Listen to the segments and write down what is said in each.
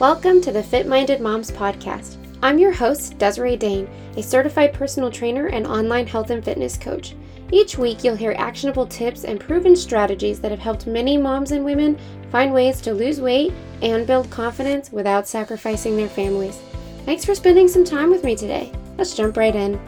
Welcome to the Fit Minded Moms Podcast. I'm your host, Desiree Dane, a certified personal trainer and online health and fitness coach. Each week, you'll hear actionable tips and proven strategies that have helped many moms and women find ways to lose weight and build confidence without sacrificing their families. Thanks for spending some time with me today. Let's jump right in.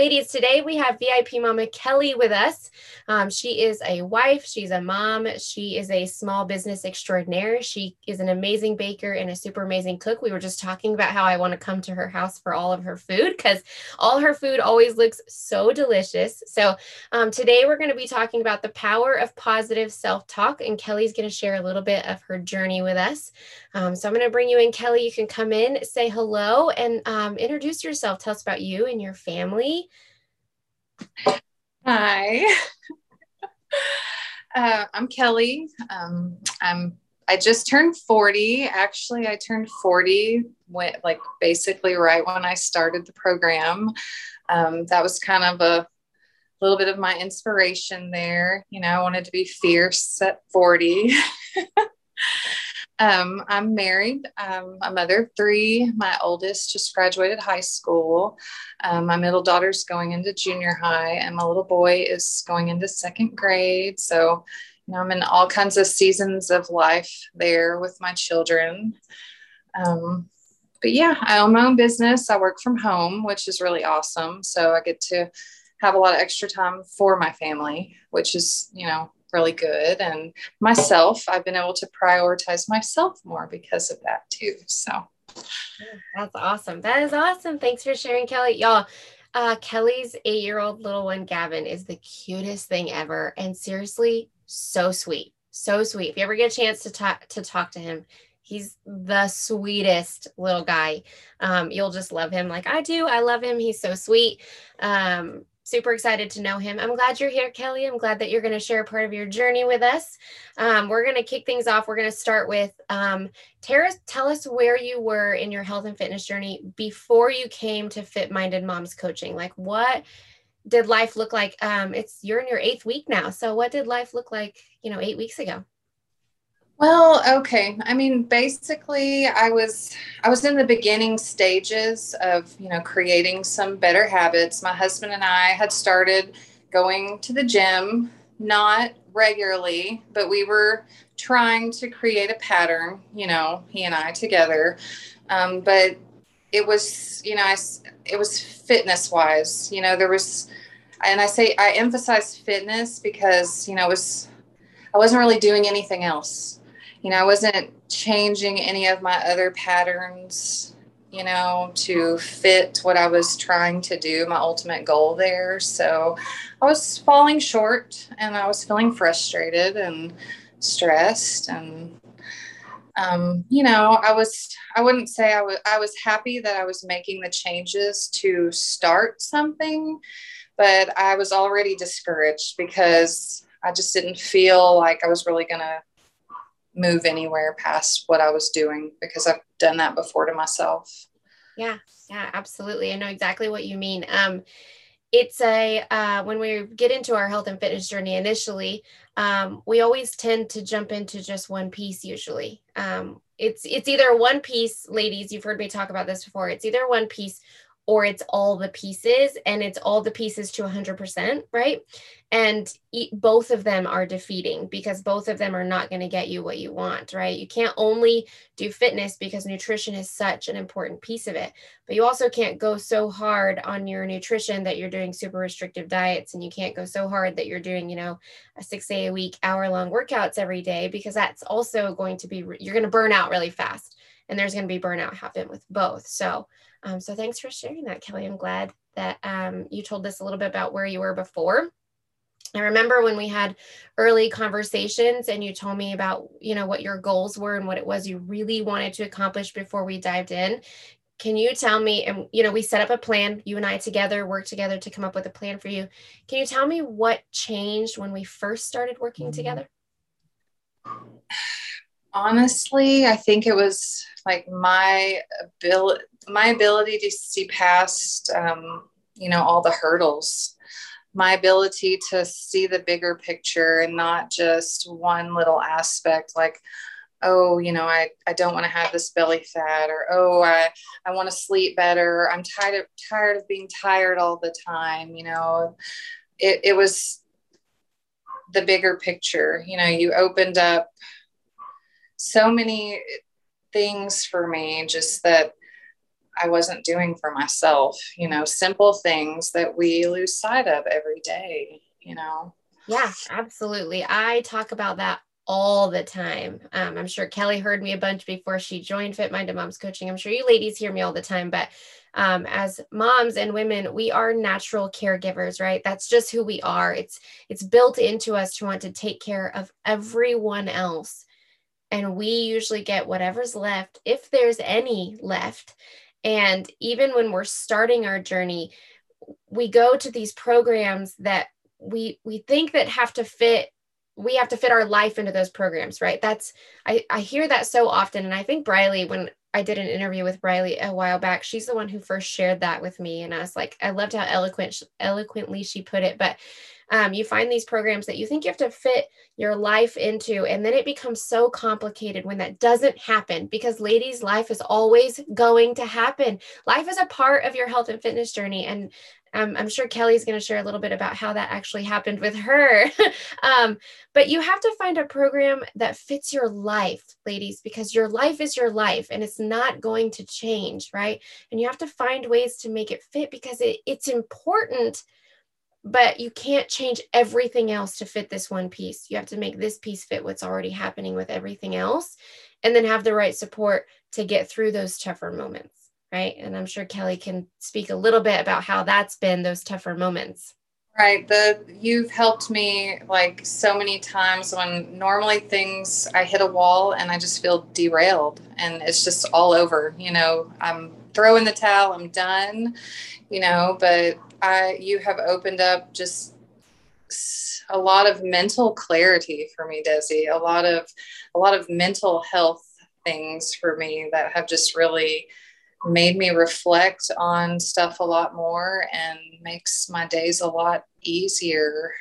Ladies, today we have VIP Mama Kelly with us. Um, she is a wife, she's a mom, she is a small business extraordinaire. She is an amazing baker and a super amazing cook. We were just talking about how I want to come to her house for all of her food because all her food always looks so delicious. So, um, today we're going to be talking about the power of positive self talk, and Kelly's going to share a little bit of her journey with us. Um, so, I'm going to bring you in, Kelly. You can come in, say hello, and um, introduce yourself. Tell us about you and your family. Hi. Uh, I'm Kelly. Um, I'm I just turned 40. Actually, I turned 40 when, like basically right when I started the program. Um, that was kind of a little bit of my inspiration there. You know, I wanted to be fierce at 40. Um, I'm married. I'm a mother of three. My oldest just graduated high school. Um, my middle daughter's going into junior high, and my little boy is going into second grade. So, you know, I'm in all kinds of seasons of life there with my children. Um, but yeah, I own my own business. I work from home, which is really awesome. So I get to have a lot of extra time for my family, which is, you know, really good. And myself, I've been able to prioritize myself more because of that too. So that's awesome. That is awesome. Thanks for sharing, Kelly. Y'all, uh, Kelly's eight year old little one, Gavin, is the cutest thing ever. And seriously, so sweet. So sweet. If you ever get a chance to talk to talk to him, he's the sweetest little guy. Um, you'll just love him like I do. I love him. He's so sweet. Um, super excited to know him. I'm glad you're here, Kelly. I'm glad that you're going to share part of your journey with us. Um, we're going to kick things off. We're going to start with um, Tara. Tell us where you were in your health and fitness journey before you came to Fit Minded Moms Coaching. Like, what did life look like? Um, it's you're in your eighth week now. So, what did life look like? You know, eight weeks ago. Well, okay. I mean, basically, I was I was in the beginning stages of, you know, creating some better habits. My husband and I had started going to the gym, not regularly, but we were trying to create a pattern, you know, he and I together. Um, but it was, you know, I, it was fitness wise, you know, there was, and I say I emphasize fitness because, you know, it was, I wasn't really doing anything else you know, I wasn't changing any of my other patterns, you know, to fit what I was trying to do, my ultimate goal there. So I was falling short and I was feeling frustrated and stressed and um, you know, I was I wouldn't say I was I was happy that I was making the changes to start something, but I was already discouraged because I just didn't feel like I was really gonna move anywhere past what I was doing because I've done that before to myself. Yeah, yeah, absolutely. I know exactly what you mean. Um, it's a uh, when we get into our health and fitness journey initially, um, we always tend to jump into just one piece. Usually, um, it's it's either one piece, ladies. You've heard me talk about this before. It's either one piece or it's all the pieces and it's all the pieces to 100%, right? And both of them are defeating because both of them are not going to get you what you want, right? You can't only do fitness because nutrition is such an important piece of it, but you also can't go so hard on your nutrition that you're doing super restrictive diets and you can't go so hard that you're doing, you know, a six day a week, hour long workouts every day because that's also going to be, you're going to burn out really fast and there's going to be burnout happen with both. So, um, so thanks for sharing that, Kelly. I'm glad that um, you told us a little bit about where you were before. I remember when we had early conversations and you told me about, you know, what your goals were and what it was you really wanted to accomplish before we dived in. Can you tell me, and you know, we set up a plan, you and I together worked together to come up with a plan for you. Can you tell me what changed when we first started working mm-hmm. together? Honestly, I think it was like my ability my ability to see past um, you know all the hurdles. My ability to see the bigger picture and not just one little aspect like oh you know i i don't want to have this belly fat or oh i i want to sleep better. I'm tired of tired of being tired all the time you know. It, it was the bigger picture. You know you opened up so many things for me just that I wasn't doing for myself, you know, simple things that we lose sight of every day, you know. Yeah, absolutely. I talk about that all the time. Um, I'm sure Kelly heard me a bunch before she joined Fit Minded Moms Coaching. I'm sure you ladies hear me all the time, but um, as moms and women, we are natural caregivers, right? That's just who we are. It's it's built into us to want to take care of everyone else, and we usually get whatever's left, if there's any left. And even when we're starting our journey, we go to these programs that we we think that have to fit we have to fit our life into those programs right? That's i i hear that so often. And i think briley when i did an interview with briley a while back she's the one who first shared that with me. And i was like i loved how eloquent eloquently she put it but um, you find these programs that you think you have to fit your life into and then it becomes so complicated when that doesn't happen because ladies life is always going to happen life is a part of your health and fitness journey and um, I'm sure Kelly's going to share a little bit about how that actually happened with her. um, but you have to find a program that fits your life, ladies, because your life is your life and it's not going to change, right? And you have to find ways to make it fit because it, it's important, but you can't change everything else to fit this one piece. You have to make this piece fit what's already happening with everything else and then have the right support to get through those tougher moments right? And I'm sure Kelly can speak a little bit about how that's been those tougher moments. Right. The you've helped me like so many times when normally things I hit a wall and I just feel derailed and it's just all over, you know, I'm throwing the towel, I'm done, you know, but I you have opened up just a lot of mental clarity for me, Desi, a lot of a lot of mental health things for me that have just really made me reflect on stuff a lot more and makes my days a lot easier.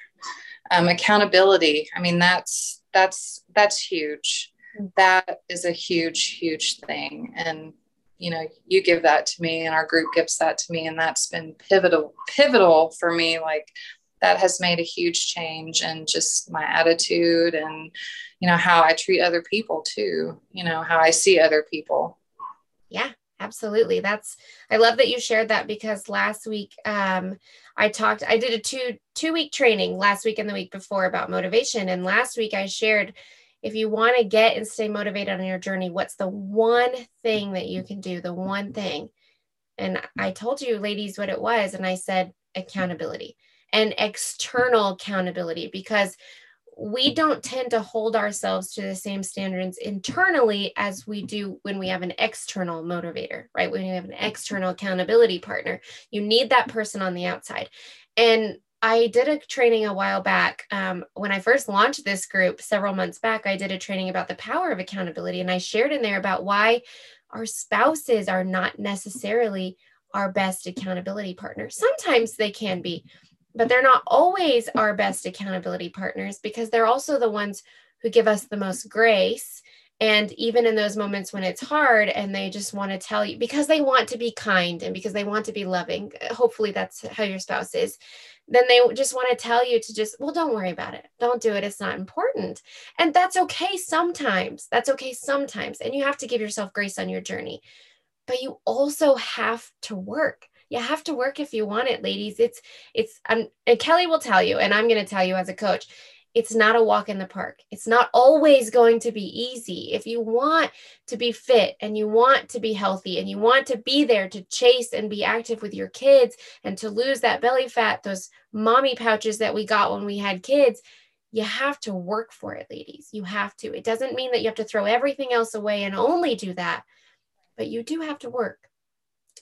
Um, accountability i mean that's that's that's huge. That is a huge huge thing. And you know you give that to me and our group gives that to me. And that's been pivotal pivotal for me. Like that has made a huge change in just my attitude and you know how i treat other people too you know how i see other people. Yeah absolutely. That's i love that you shared that because last week um, i talked i did a two two week training last week and the week before about motivation. And last week i shared if you want to get and stay motivated on your journey what's the one thing that you can do the one thing and i told you ladies what it was and i said accountability and external accountability because we don't tend to hold ourselves to the same standards internally as we do when we have an external motivator, right? When you have an external accountability partner, you need that person on the outside. And I did a training a while back. Um, when I first launched this group several months back, I did a training about the power of accountability. And I shared in there about why our spouses are not necessarily our best accountability partners. Sometimes they can be, but they're not always our best accountability partners because they're also the ones who give us the most grace and even in those moments when it's hard and they just want to tell you because they want to be kind and because they want to be loving hopefully that's how your spouse is then they just want to tell you to just well don't worry about it. Don't do it. It's not important. And that's okay sometimes. That's okay sometimes. And you have to give yourself grace on your journey. But you also have to work. You have to work if you want it ladies. It's it's um, and kelly will tell you and i'm going to tell you as a coach it's not a walk in the park. It's not always going to be easy. If you want to be fit and you want to be healthy and you want to be there to chase and be active with your kids and to lose that belly fat those mommy pouches that we got when we had kids you have to work for it ladies. You have to. It doesn't mean that you have to throw everything else away and only do that but you do have to work.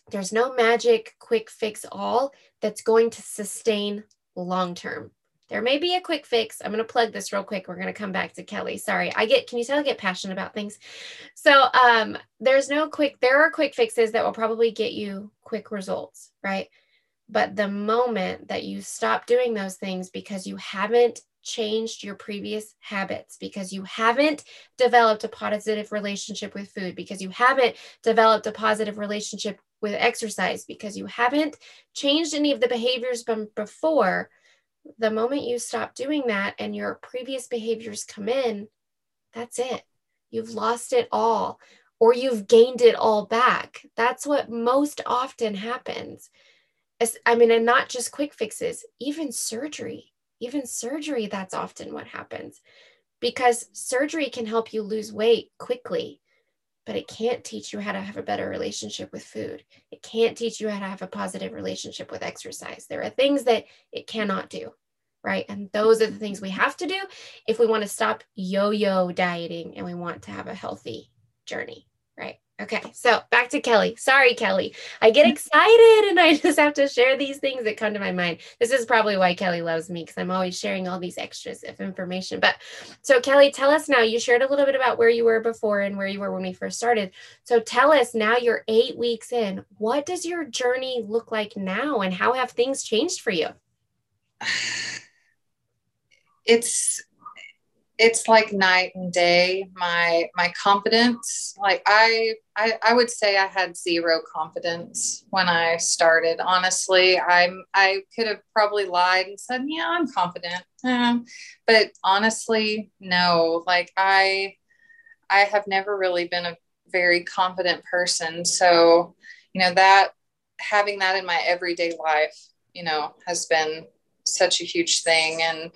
There's no magic quick fix all that's going to sustain long term. There may be a quick fix. I'm going to plug this real quick. We're going to come back to Kelly. Sorry. I get, can you tell I get passionate about things? So, um, there's no quick, there are quick fixes that will probably get you quick results, right? But the moment that you stop doing those things because you haven't changed your previous habits, because you haven't developed a positive relationship with food, because you haven't developed a positive relationship with exercise, because you haven't changed any of the behaviors from before, the moment you stop doing that and your previous behaviors come in, that's it. You've lost it all, or you've gained it all back. That's what most often happens. I mean, and not just quick fixes, even surgery. Even surgery, that's often what happens because surgery can help you lose weight quickly, but it can't teach you how to have a better relationship with food. It can't teach you how to have a positive relationship with exercise. There are things that it cannot do, right? And those are the things we have to do if we want to stop yo yo dieting and we want to have a healthy journey, right? Okay, so back to Kelly. Sorry, Kelly. I get excited and I just have to share these things that come to my mind. This is probably why Kelly loves me because I'm always sharing all these extras of information. But so, Kelly, tell us now. You shared a little bit about where you were before and where you were when we first started. So, tell us now you're eight weeks in. What does your journey look like now and how have things changed for you? It's it's like night and day. My my confidence like I, I i would say i had zero confidence when i started honestly. I'm i could have probably lied and said yeah i'm confident. Um, but honestly no. Like i i have never really been a very confident person. So you know that having that in my everyday life you know has been such a huge thing. And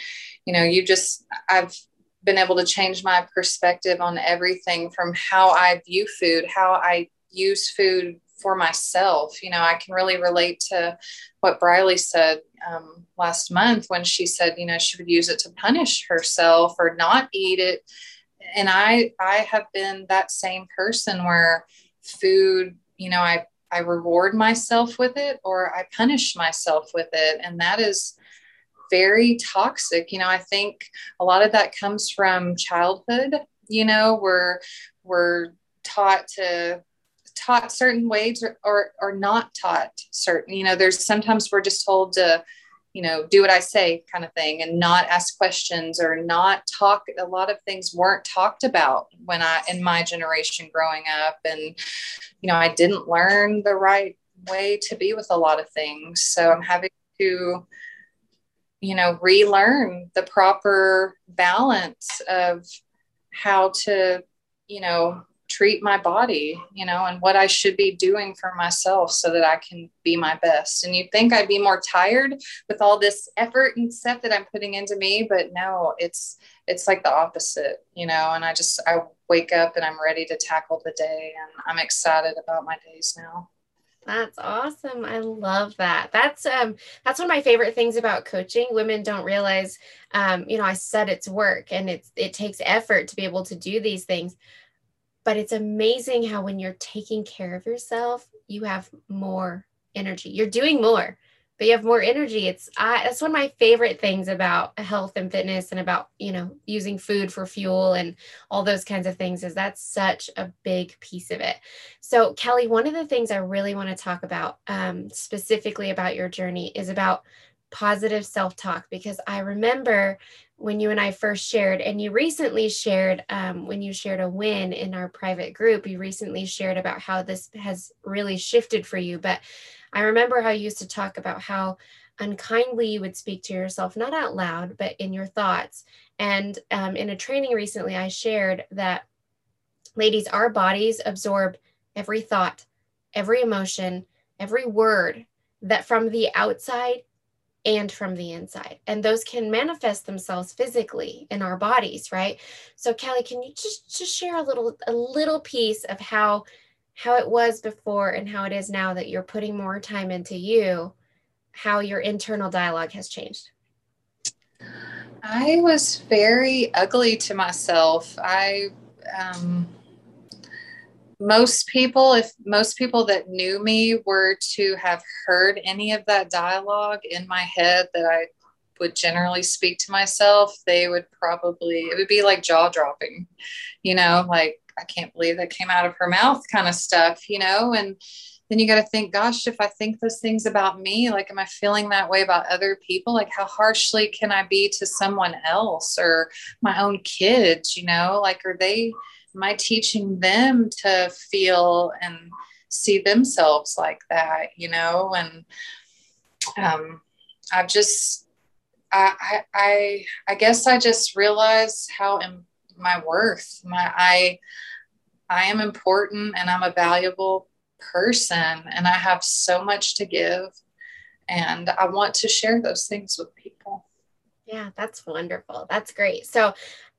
you know you just i've been able to change my perspective on everything from how I view food, how I use food for myself. You know, I can really relate to what Briley said um, last month when she said, you know, she would use it to punish herself or not eat it. And I, I have been that same person where food, you know, I, I reward myself with it or I punish myself with it. And that is very toxic. You know, I think a lot of that comes from childhood. You know, we're we're taught to taught certain ways or, or or not taught certain. You know, there's sometimes we're just told to you know do what i say kind of thing and not ask questions or not talk a lot of things weren't talked about when i in my generation growing up and you know i didn't learn the right way to be with a lot of things so i'm having to you know relearn the proper balance of how to you know treat my body you know and what i should be doing for myself so that i can be my best. And you'd think i'd be more tired with all this effort and stuff that i'm putting into me but no it's it's like the opposite you know and i just i wake up and i'm ready to tackle the day and i'm excited about my days now that's awesome. I love that. That's um that's one of my favorite things about coaching. Women don't realize um you know, I said it's work and it's it takes effort to be able to do these things. But it's amazing how when you're taking care of yourself, you have more energy. You're doing more but you have more energy. It's I, that's one of my favorite things about health and fitness and about you know using food for fuel and all those kinds of things is that's such a big piece of it. So Kelly, one of the things I really want to talk about um, specifically about your journey is about positive self-talk because I remember when you and I first shared, and you recently shared um, when you shared a win in our private group, you recently shared about how this has really shifted for you. But I remember how you used to talk about how unkindly you would speak to yourself, not out loud, but in your thoughts. And um, in a training recently, I shared that, ladies, our bodies absorb every thought, every emotion, every word that from the outside and from the inside. And those can manifest themselves physically in our bodies, right? So Kelly, can you just just share a little a little piece of how how it was before and how it is now that you're putting more time into you, how your internal dialogue has changed? I was very ugly to myself. I, um, most people, if most people that knew me were to have heard any of that dialogue in my head that I would generally speak to myself, they would probably, it would be like jaw dropping, you know, like I can't believe that came out of her mouth kind of stuff, you know, and then you got to think, gosh, if I think those things about me, like, am I feeling that way about other people? Like, how harshly can I be to someone else or my own kids? You know, like, are they, am I teaching them to feel and see themselves like that, you know? And um, I've just, I, I, I guess I just realized how my worth, my, I, I am important and I'm a valuable person and I have so much to give and I want to share those things with people. Yeah, that's wonderful. That's great. So,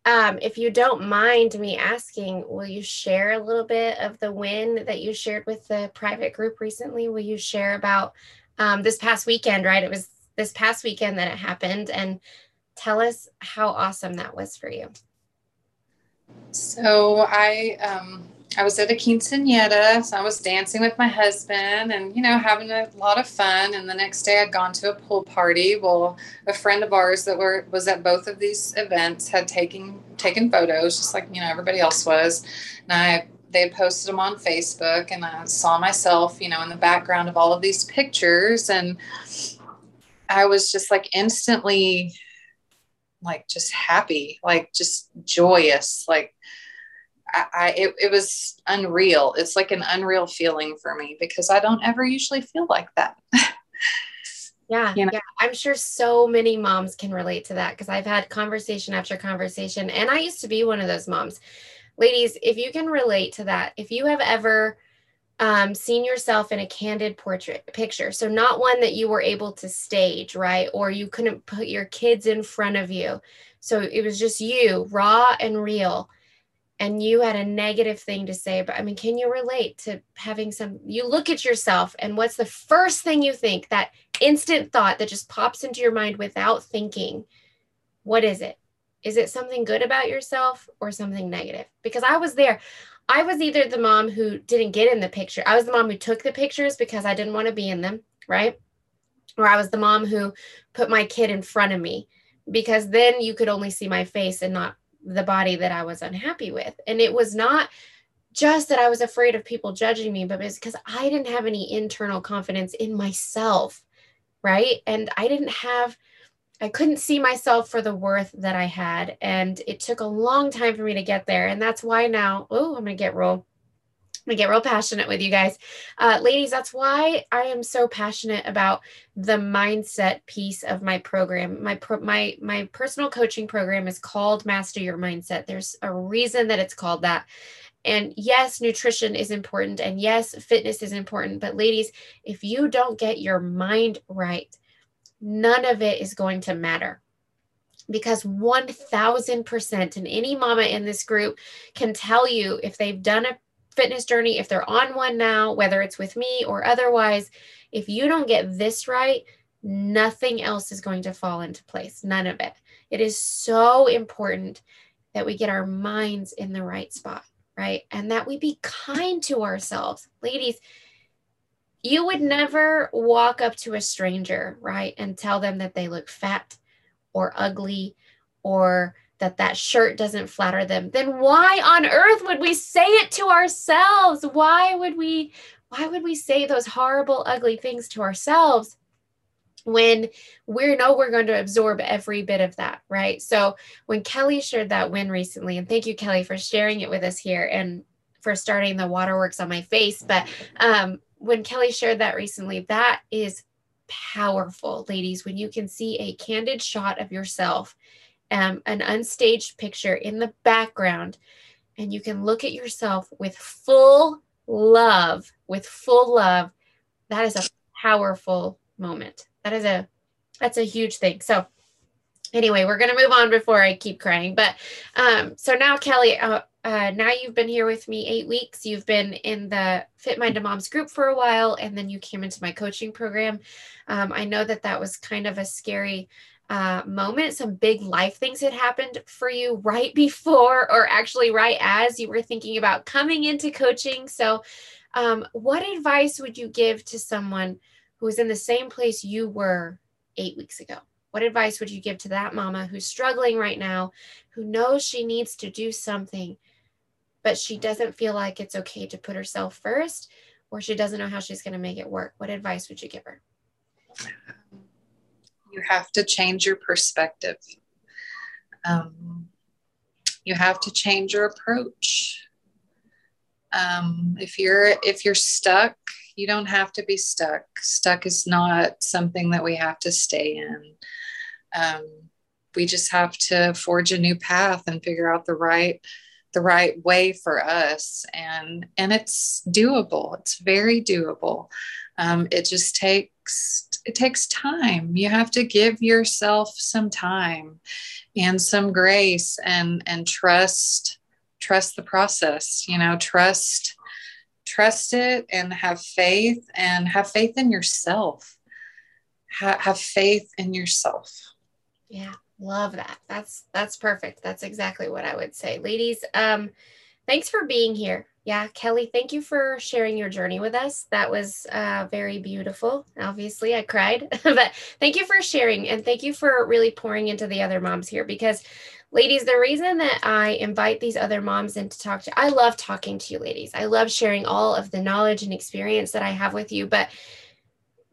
um, if you don't mind me asking, will you share a little bit of the win that you shared with the private group recently? Will you share about um, this past weekend, right? It was this past weekend that it happened, and tell us how awesome that was for you. So I um, I was at a quinceanera, so I was dancing with my husband and, you know, having a lot of fun. And the next day I'd gone to a pool party. Well, a friend of ours that were was at both of these events had taken taken photos, just like, you know, everybody else was. And I they had posted them on Facebook and I saw myself, you know, in the background of all of these pictures. And I was just like instantly like just happy, like just joyous, like I, I it, it was unreal. It's like an unreal feeling for me because I don't ever usually feel like that. Yeah, you know? yeah. I'm sure so many moms can relate to that because I've had conversation after conversation, and I used to be one of those moms. Ladies, if you can relate to that, if you have ever um, seen yourself in a candid portrait picture, so not one that you were able to stage, right? Or you couldn't put your kids in front of you. So it was just you, raw and real. And you had a negative thing to say but i mean can you relate to having some you look at yourself and what's the first thing you think that instant thought that just pops into your mind without thinking what is it? Is it something good about yourself or something negative? Because i was there i was either the mom who didn't get in the picture i was the mom who took the pictures because i didn't want to be in them right or i was the mom who put my kid in front of me because then you could only see my face and not the body that I was unhappy with. And it was not just that I was afraid of people judging me, but it's because I didn't have any internal confidence in myself. Right. And I didn't have, I couldn't see myself for the worth that I had. And it took a long time for me to get there. And that's why now, oh, I'm going to get real I'm gonna get real passionate with you guys. Uh, ladies, that's why I am so passionate about the mindset piece of my program. My pro- my my personal coaching program is called Master Your Mindset. There's a reason that it's called that. And yes, nutrition is important and yes, fitness is important, but ladies, if you don't get your mind right, none of it is going to matter because 1000% and any mama in this group can tell you if they've done a fitness journey, if they're on one now, whether it's with me or otherwise, if you don't get this right, nothing else is going to fall into place. None of it. It is so important that we get our minds in the right spot, right? And that we be kind to ourselves. Ladies, you would never walk up to a stranger, right, and tell them that they look fat or ugly or that that shirt doesn't flatter them, then why on earth would we say it to ourselves? Why would we why would we say those horrible ugly things to ourselves? when we know we're going to absorb every bit of that, right? So when Kelly shared that win recently, and thank you, Kelly, for sharing it with us here and for starting the waterworks on my face. But um, when Kelly shared that recently, that is powerful, ladies, when you can see a candid shot of yourself um, an unstaged picture in the background, and you can look at yourself with full love, with full love. That is a powerful moment. That is a that's a huge thing. So anyway, we're gonna move on before I keep crying. But um, so now Kelly, uh, uh, now you've been here with me eight weeks. You've been in the Fit Minded Moms group for a while, and then you came into my coaching program. Um, I know that that was kind of a scary uh, moment, some big life things had happened for you right before, or actually right as you were thinking about coming into coaching. So, um, what advice would you give to someone who is in the same place you were eight weeks ago? What advice would you give to that mama who's struggling right now, who knows she needs to do something, but she doesn't feel like it's okay to put herself first? or she doesn't know how she's going to make it work, what advice would you give her? You have to change your perspective. Um, you have to change your approach. Um, if you're if you're stuck, you don't have to be stuck. Stuck is not something that we have to stay in. Um, we just have to forge a new path and figure out the right the right way for us and and it's doable. It's very doable. Um, it just takes it takes time. You have to give yourself some time and some grace and and trust trust the process you know trust trust it and have faith and have faith in yourself. Ha- have faith in yourself. Yeah Love that. That's that's perfect. That's exactly what I would say. Ladies, um thanks for being here. Yeah, Kelly, thank you for sharing your journey with us. That was uh, very beautiful. Obviously, I cried, but thank you for sharing and thank you for really pouring into the other moms here because ladies, the reason that I invite these other moms in to talk to I love talking to you ladies. I love sharing all of the knowledge and experience that I have with you, but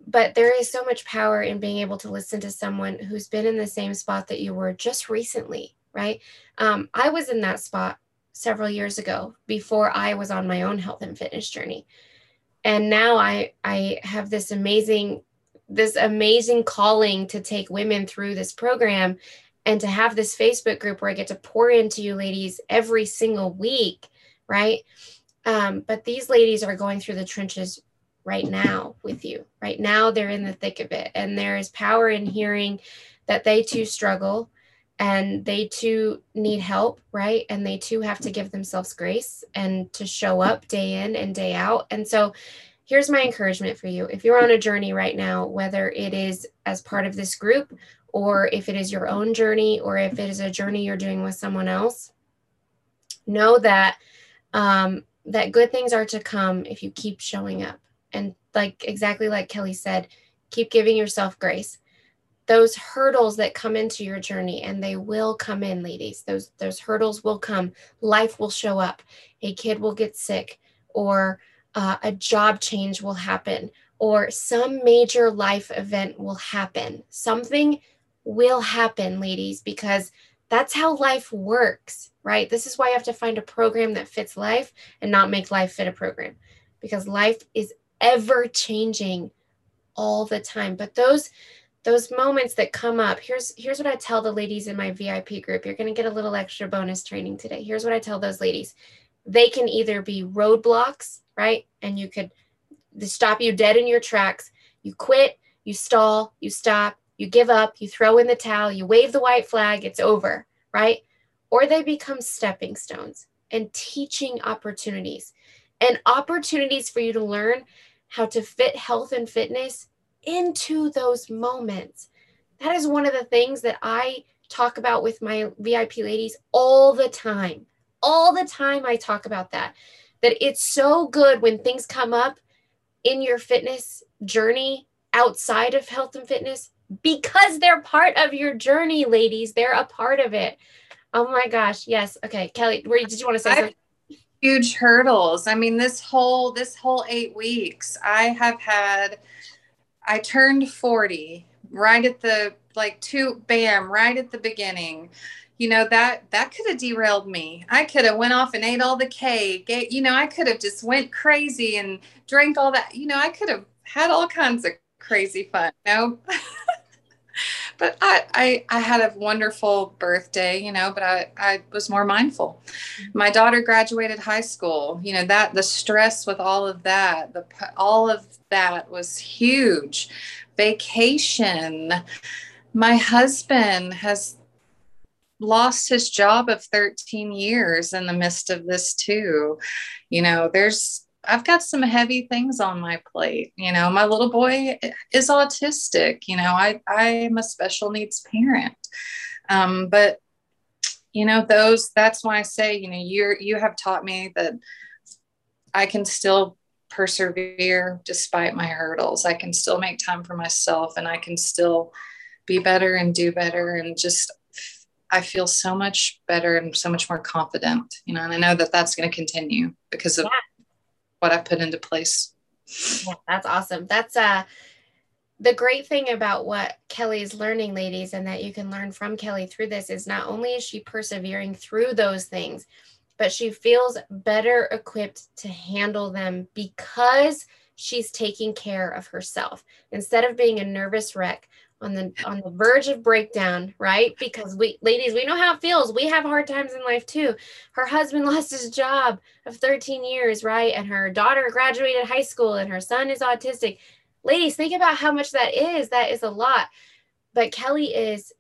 but there is so much power in being able to listen to someone who's been in the same spot that you were just recently right? Um, i was in that spot several years ago before i was on my own health and fitness journey. And now i i have this amazing this amazing calling to take women through this program and to have this facebook group where i get to pour into you ladies every single week right? Um, but these ladies are going through the trenches right now with you. Right now, they're in the thick of it. And there is power in hearing that they too struggle and they too need help, right? And they too have to give themselves grace and to show up day in and day out. And so, here's my encouragement for you. If you're on a journey right now, whether it is as part of this group, or if it is your own journey, or if it is a journey you're doing with someone else, know that um, that good things are to come if you keep showing up and like exactly like Kelly said, keep giving yourself grace. Those hurdles that come into your journey, and they will come in, ladies. Those those hurdles will come. Life will show up. A kid will get sick, or uh, a job change will happen, or some major life event will happen. Something will happen, ladies, because that's how life works, right? This is why you have to find a program that fits life and not make life fit a program because life is ever changing all the time. But those those moments that come up here's here's what i tell the ladies in my vip group. You're going to get a little extra bonus training today. Here's what i tell those ladies. They can either be roadblocks right? And you could stop you dead in your tracks. You quit you stall you stop you give up you throw in the towel you wave the white flag it's over right? Or they become stepping stones and teaching opportunities. And opportunities for you to learn how to fit health and fitness into those moments. That is one of the things that I talk about with my VIP ladies all the time. All the time, I talk about that. That it's so good when things come up in your fitness journey outside of health and fitness because they're part of your journey, ladies. They're a part of it. Oh my gosh. Yes. Okay. Kelly, where did you want to say something? Huge hurdles. I mean, this whole this whole 8 weeks, I have had I turned 40 right at the like two bam right at the beginning. You know that that could have derailed me. I could have went off and ate all the cake. You know i could have just went crazy and drank all that. You know i could have had all kinds of crazy fun know but I, I, I had a wonderful birthday, you know, but I, I was more mindful. My daughter graduated high school, you know, that the stress with all of that, the all of that was huge. Vacation. My husband has lost his job of 13 years in the midst of this too. You know, there's I've got some heavy things on my plate. You know, my little boy is autistic. You know, I I'm a special needs parent. Um, but you know, those that's why I say, you know, you're you have taught me that I can still persevere despite my hurdles. I can still make time for myself and I can still be better and do better and just I feel so much better and so much more confident, you know, and I know that that's going to continue because of yeah what I've put into place. Yeah, that's awesome. That's uh the great thing about what Kelly is learning, ladies, and that you can learn from Kelly through this is not only is she persevering through those things, but she feels better equipped to handle them because she's taking care of herself instead of being a nervous wreck on the on the verge of breakdown right? Because we ladies we know how it feels. We have hard times in life too. Her husband lost his job of 13 years right? And her daughter graduated high school and her son is autistic. Ladies think about how much that is. That is a lot. But kelly is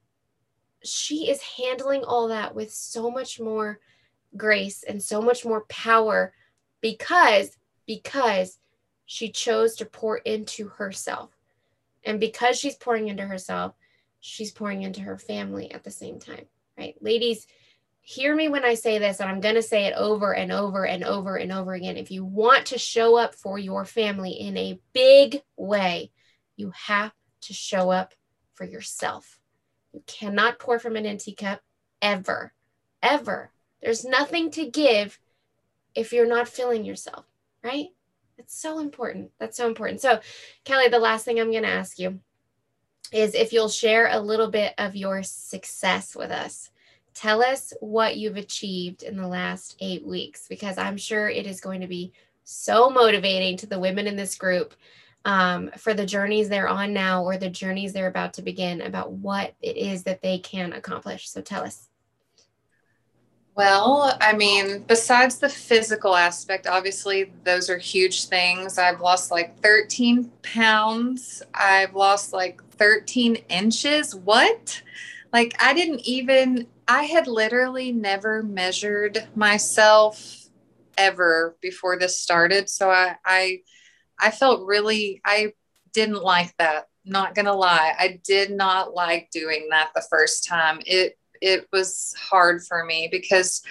she is handling all that with so much more grace and so much more power because because she chose to pour into herself. And because she's pouring into herself, she's pouring into her family at the same time, right? Ladies, hear me when I say this, and I'm going to say it over and over and over and over again. If you want to show up for your family in a big way, you have to show up for yourself. You cannot pour from an empty cup ever, ever. There's nothing to give if you're not filling yourself, right? It's so important. That's so important. So, Kelly, the last thing I'm going to ask you is if you'll share a little bit of your success with us. Tell us what you've achieved in the last eight weeks, because I'm sure it is going to be so motivating to the women in this group um, for the journeys they're on now or the journeys they're about to begin about what it is that they can accomplish. So tell us. Well, I mean, besides the physical aspect, obviously, those are huge things. I've lost like 13 pounds. I've lost like 13 inches. What? Like, I didn't even, I had literally never measured myself ever before this started. So I, I, I felt really, I didn't like that. Not gonna lie, I did not like doing that the first time. It it was hard for me because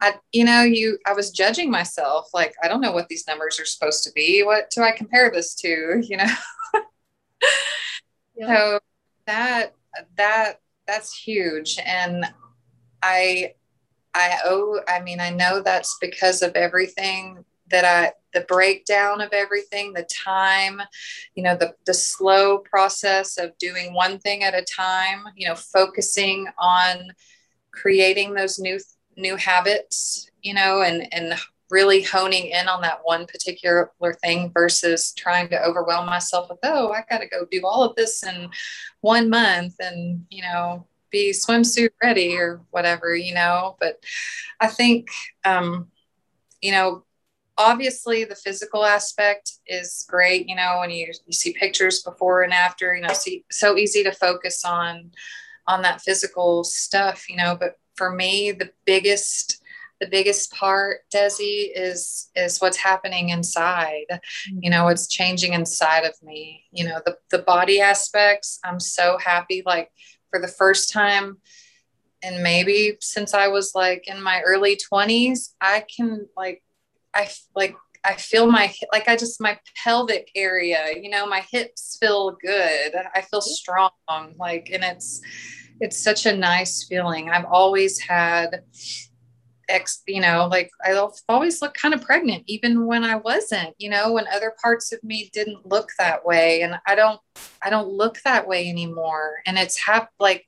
I, you know, you, I was judging myself. Like, I don't know what these numbers are supposed to be. What do I compare this to? You know? yeah. So that, that, that's huge. And I, I owe, I mean, I know that's because of everything that I, the breakdown of everything, the time, you know, the, the slow process of doing one thing at a time, you know, focusing on creating those new, new habits, you know, and, and really honing in on that one particular thing versus trying to overwhelm myself with, oh, I got to go do all of this in one month and, you know, be swimsuit ready or whatever, you know. But I think, um, you know, obviously the physical aspect is great you know when you, you see pictures before and after you know see so easy to focus on on that physical stuff you know but for me the biggest the biggest part desi is is what's happening inside. You know it's changing inside of me you know the, the body aspects i'm so happy like for the first time and maybe since i was like in my early 20s i can like I like I feel my like I just my pelvic area, you know, my hips feel good. I feel mm-hmm. strong like and it's it's such a nice feeling. I've always had ex, you know, like I always looked kind of pregnant even when I wasn't, you know, when other parts of me didn't look that way and I don't I don't look that way anymore and it's hap like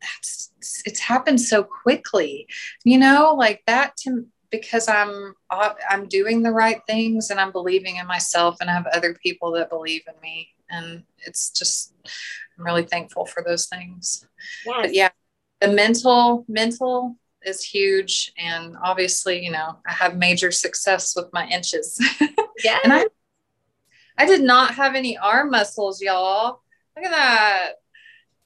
that's it's happened so quickly. You know, like that to because I'm uh, I'm doing the right things and I'm believing in myself and I have other people that believe in me and it's just I'm really thankful for those things. Yes. But yeah, the mental mental is huge and obviously, you know, I have major success with my inches. Yeah. and I I did not have any arm muscles, y'all. Look at that.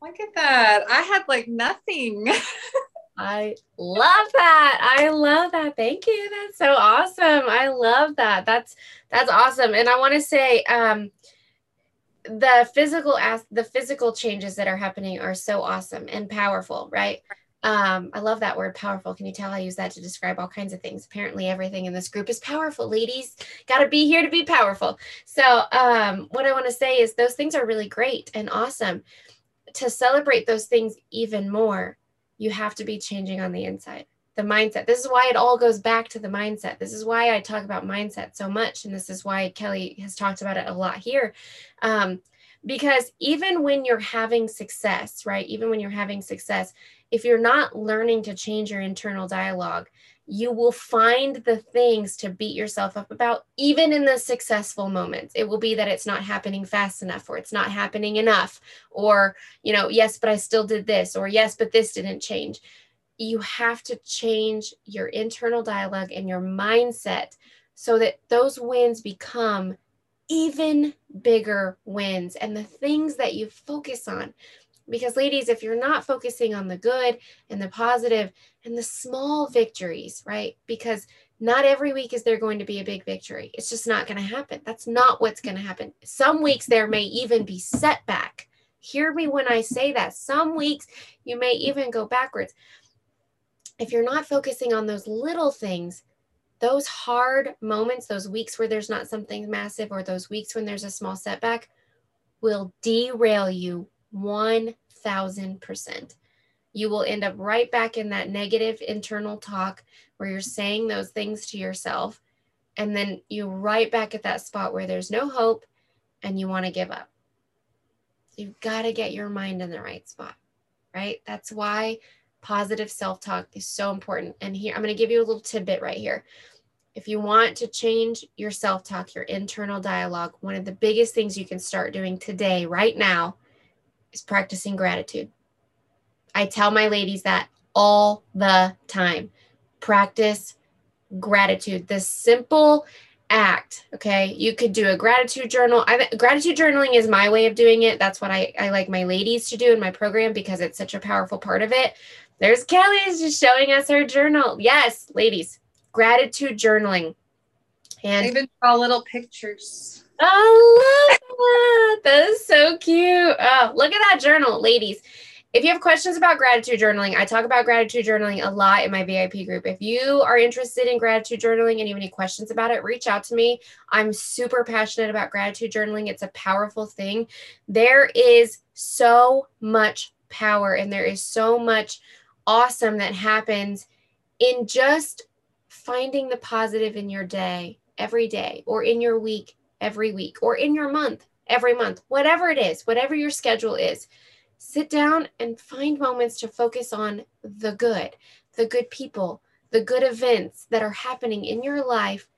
Look at that. I had like nothing. I love that. I love that. Thank you. That's so awesome. I love that. That's that's awesome. And I want to say um the physical as the physical changes that are happening are so awesome and powerful, right? Um, I love that word powerful. Can you tell I use that to describe all kinds of things? Apparently, everything in this group is powerful, ladies. Got to be here to be powerful. So, um, what I want to say is those things are really great and awesome. To celebrate those things even more, you have to be changing on the inside. the mindset. This is why it all goes back to the mindset. This is why I talk about mindset so much. And this is why Kelly has talked about it a lot here. Um, because even when you're having success, right? Even when you're having success, if you're not learning to change your internal dialogue, you will find the things to beat yourself up about, even in the successful moments. It will be that it's not happening fast enough, or it's not happening enough, or, you know, yes, but I still did this, or yes, but this didn't change you have to change your internal dialogue and your mindset so that those wins become even bigger wins and the things that you focus on. Because, ladies, if you're not focusing on the good and the positive and the small victories, right? Because not every week is there going to be a big victory. It's just not going to happen. That's not what's going to happen. Some weeks there may even be setback. Hear me when I say that. Some weeks you may even go backwards if you're not focusing on those little things, those hard moments, those weeks where there's not something massive, or those weeks when there's a small setback, will derail you 1000%. You will end up right back in that negative internal talk where you're saying those things to yourself. And then you're right back at that spot where there's no hope and you want to give up. You've got to get your mind in the right spot, right? That's why positive self talk is so important. And here, I'm going to give you a little tidbit right here. If you want to change your self talk, your internal dialogue, one of the biggest things you can start doing today, right now, is practicing gratitude. I tell my ladies that all the time. Practice gratitude. This simple act okay you could do a gratitude journal I, gratitude journaling is my way of doing it that's what I, I like my ladies to do in my program because it's such a powerful part of it there's Kelly is just showing us her journal. Yes, ladies, gratitude journaling. And even draw little pictures. Oh, love that. That is so cute. Oh, look at that journal, ladies. If you have questions about gratitude journaling, I talk about gratitude journaling a lot in my VIP group. If you are interested in gratitude journaling and you have any questions about it, reach out to me. I'm super passionate about gratitude journaling. It's a powerful thing. There is so much power and there is so much awesome that happens in just finding the positive in your day every day or in your week every week or in your month every month, whatever it is, whatever your schedule is. Sit down and find moments to focus on the good, the good people, the good events that are happening in your life,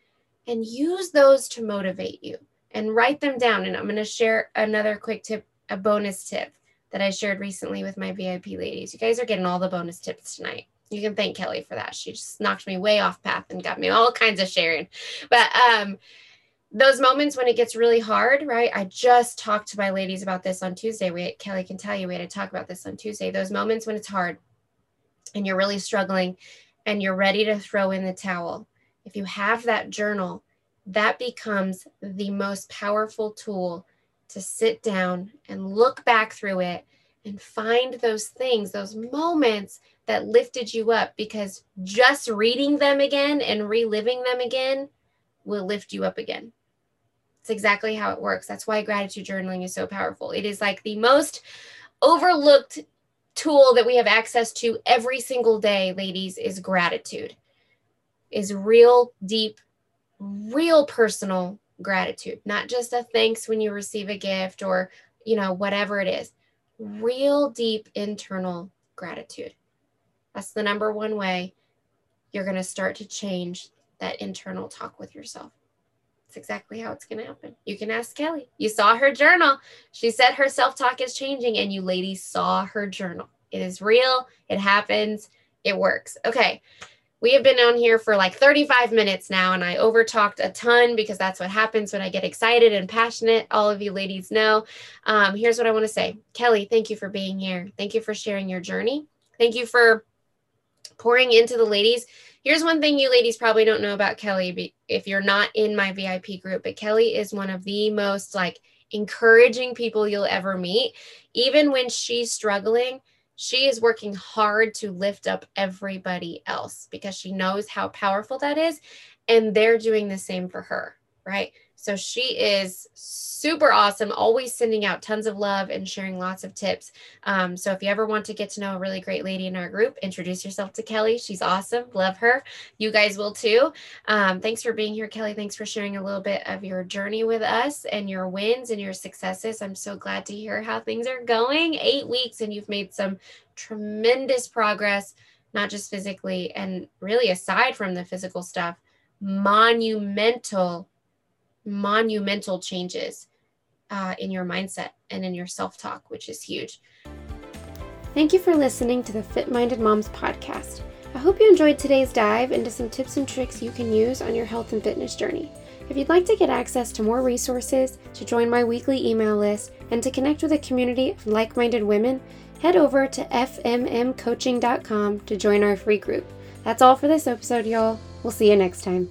and use those to motivate you and write them down. And I'm going to share another quick tip, a bonus tip that I shared recently with my VIP ladies. You guys are getting all the bonus tips tonight. You can thank Kelly for that. She just knocked me way off path and got me all kinds of sharing. But um, those moments when it gets really hard, right? I just talked to my ladies about this on Tuesday. We Kelly can tell you we had to talk about this on Tuesday. Those moments when it's hard and you're really struggling and you're ready to throw in the towel. If you have that journal, that becomes the most powerful tool to sit down and look back through it and find those things, those moments that lifted you up because just reading them again and reliving them again will lift you up again. It's exactly how it works. That's why gratitude journaling is so powerful. It is like the most overlooked tool that we have access to every single day, ladies, is gratitude. Is real deep, real personal gratitude, not just a thanks when you receive a gift or, you know, whatever it is. Real deep internal gratitude. That's the number one way you're going to start to change that internal talk with yourself. It's exactly how it's going to happen. You can ask Kelly. You saw her journal. She said her self talk is changing, and you ladies saw her journal. It is real. It happens. It works. Okay we have been on here for like 35 minutes now and I overtalked a ton because that's what happens when I get excited and passionate. All of you ladies know. Um, here's what I want to say Kelly, thank you for being here. Thank you for sharing your journey. Thank you for pouring into the ladies. Here's one thing you ladies probably don't know about Kelly if you're not in my VIP group, but Kelly is one of the most like encouraging people you'll ever meet. Even when she's struggling, she is working hard to lift up everybody else because she knows how powerful that is. And they're doing the same for her, right? So she is super awesome, always sending out tons of love and sharing lots of tips. Um, so if you ever want to get to know a really great lady in our group, introduce yourself to Kelly. She's awesome. Love her. You guys will too. Um, thanks for being here, Kelly. Thanks for sharing a little bit of your journey with us and your wins and your successes. I'm so glad to hear how things are going. Eight weeks, and you've made some tremendous progress, not just physically, and really aside from the physical stuff, monumental monumental changes uh, in your mindset and in your self talk, which is huge. Thank you for listening to the Fit Minded Moms podcast. I hope you enjoyed today's dive into some tips and tricks you can use on your health and fitness journey. If you'd like to get access to more resources, to join my weekly email list, and to connect with a community of like minded women, head over to fmmcoaching.com to join our free group. That's all for this episode, y'all. We'll see you next time.